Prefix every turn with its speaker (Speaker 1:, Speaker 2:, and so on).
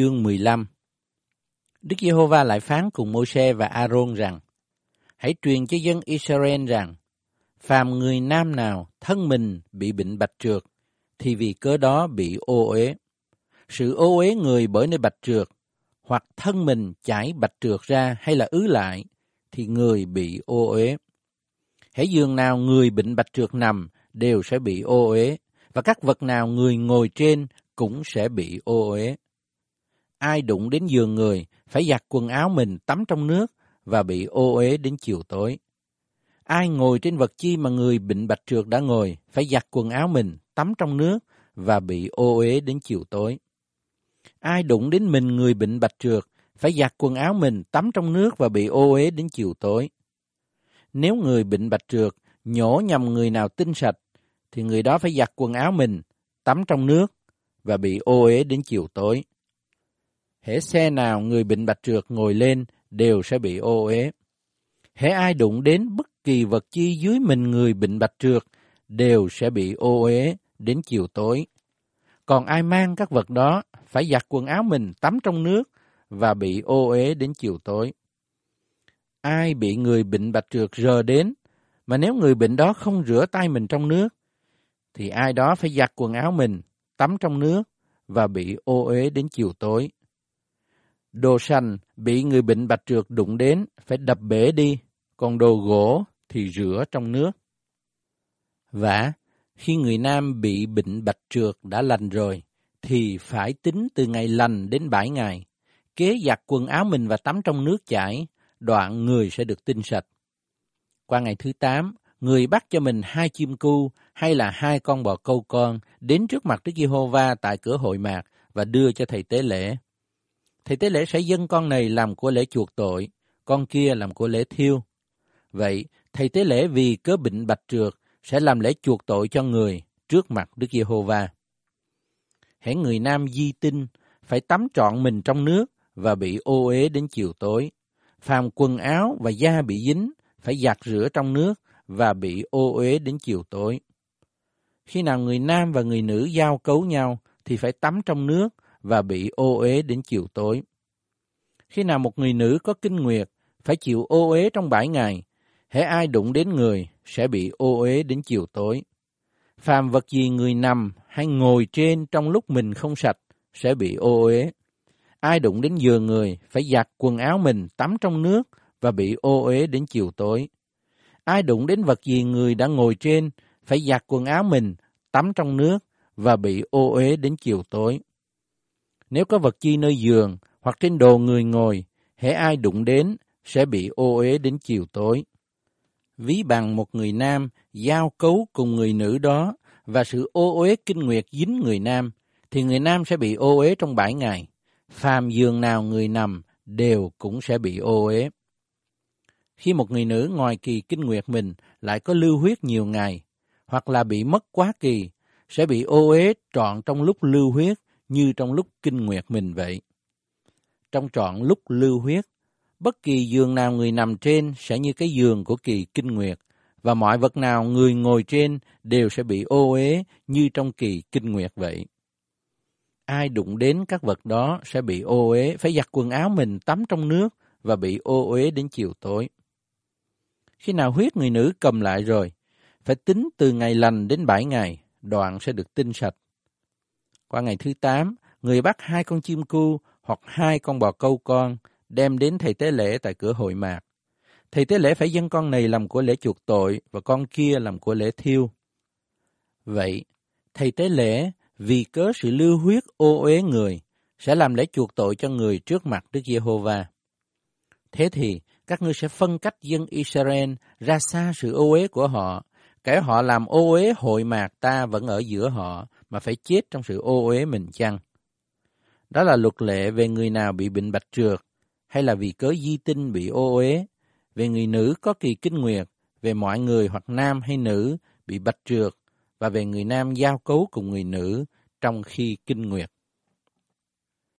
Speaker 1: Chương 15 Đức Giê-hô-va lại phán cùng Mô-se và A-rôn rằng, Hãy truyền cho dân Israel rằng, phàm người nam nào thân mình bị bệnh bạch trượt, thì vì cớ đó bị ô uế. Sự ô uế người bởi nơi bạch trượt, hoặc thân mình chảy bạch trượt ra hay là ứ lại, thì người bị ô uế. Hãy giường nào người bệnh bạch trượt nằm đều sẽ bị ô uế, và các vật nào người ngồi trên cũng sẽ bị ô uế. Ai đụng đến giường người phải giặt quần áo mình tắm trong nước và bị ô uế đến chiều tối. Ai ngồi trên vật chi mà người bệnh bạch trượt đã ngồi phải giặt quần áo mình tắm trong nước và bị ô uế đến chiều tối. Ai đụng đến mình người bệnh bạch trượt phải giặt quần áo mình tắm trong nước và bị ô uế đến chiều tối. Nếu người bệnh bạch trượt nhổ nhầm người nào tinh sạch, thì người đó phải giặt quần áo mình, tắm trong nước và bị ô uế đến chiều tối. Hễ xe nào người bệnh bạch trượt ngồi lên đều sẽ bị ô uế. Hễ ai đụng đến bất kỳ vật chi dưới mình người bệnh bạch trượt đều sẽ bị ô uế đến chiều tối. Còn ai mang các vật đó phải giặt quần áo mình tắm trong nước và bị ô uế đến chiều tối. Ai bị người bệnh bạch trượt rờ đến, mà nếu người bệnh đó không rửa tay mình trong nước, thì ai đó phải giặt quần áo mình, tắm trong nước và bị ô uế đến chiều tối. Đồ sành bị người bệnh bạch trượt đụng đến phải đập bể đi, còn đồ gỗ thì rửa trong nước. Và khi người nam bị bệnh bạch trượt đã lành rồi, thì phải tính từ ngày lành đến bảy ngày. Kế giặt quần áo mình và tắm trong nước chảy, đoạn người sẽ được tinh sạch. Qua ngày thứ tám, người bắt cho mình hai chim cu hay là hai con bò câu con đến trước mặt Đức Giê-hô-va tại cửa hội mạc và đưa cho thầy tế lễ. Thầy tế lễ sẽ dâng con này làm của lễ chuộc tội, con kia làm của lễ thiêu. Vậy, thầy tế lễ vì cớ bệnh bạch trượt sẽ làm lễ chuộc tội cho người trước mặt Đức Giê-hô-va. Hãy người nam di tinh phải tắm trọn mình trong nước và bị ô uế đến chiều tối. Phàm quần áo và da bị dính phải giặt rửa trong nước và bị ô uế đến chiều tối. Khi nào người nam và người nữ giao cấu nhau thì phải tắm trong nước và bị ô uế đến chiều tối. Khi nào một người nữ có kinh nguyệt phải chịu ô uế trong bảy ngày, hễ ai đụng đến người sẽ bị ô uế đến chiều tối. Phàm vật gì người nằm hay ngồi trên trong lúc mình không sạch sẽ bị ô uế. Ai đụng đến giường người phải giặt quần áo mình tắm trong nước và bị ô uế đến chiều tối. Ai đụng đến vật gì người đã ngồi trên phải giặt quần áo mình tắm trong nước và bị ô uế đến chiều tối. Nếu có vật chi nơi giường hoặc trên đồ người ngồi, hễ ai đụng đến sẽ bị ô uế đến chiều tối. Ví bằng một người nam giao cấu cùng người nữ đó và sự ô uế kinh nguyệt dính người nam, thì người nam sẽ bị ô uế trong bảy ngày. Phàm giường nào người nằm đều cũng sẽ bị ô uế. Khi một người nữ ngoài kỳ kinh nguyệt mình lại có lưu huyết nhiều ngày, hoặc là bị mất quá kỳ, sẽ bị ô uế trọn trong lúc lưu huyết như trong lúc kinh nguyệt mình vậy. Trong trọn lúc lưu huyết, bất kỳ giường nào người nằm trên sẽ như cái giường của kỳ kinh nguyệt, và mọi vật nào người ngồi trên đều sẽ bị ô uế như trong kỳ kinh nguyệt vậy. Ai đụng đến các vật đó sẽ bị ô uế, phải giặt quần áo mình tắm trong nước và bị ô uế đến chiều tối. Khi nào huyết người nữ cầm lại rồi, phải tính từ ngày lành đến bảy ngày, đoạn sẽ được tinh sạch. Qua ngày thứ tám, người bắt hai con chim cu hoặc hai con bò câu con đem đến thầy tế lễ tại cửa hội mạc. Thầy tế lễ phải dâng con này làm của lễ chuộc tội và con kia làm của lễ thiêu. Vậy, thầy tế lễ vì cớ sự lưu huyết ô uế người sẽ làm lễ chuộc tội cho người trước mặt Đức Giê-hô-va. Thế thì, các ngươi sẽ phân cách dân Israel ra xa sự ô uế của họ, kẻ họ làm ô uế hội mạc ta vẫn ở giữa họ, mà phải chết trong sự ô uế mình chăng? Đó là luật lệ về người nào bị bệnh bạch trượt, hay là vì cớ di tinh bị ô uế, về người nữ có kỳ kinh nguyệt, về mọi người hoặc nam hay nữ bị bạch trượt, và về người nam giao cấu cùng người nữ trong khi kinh nguyệt.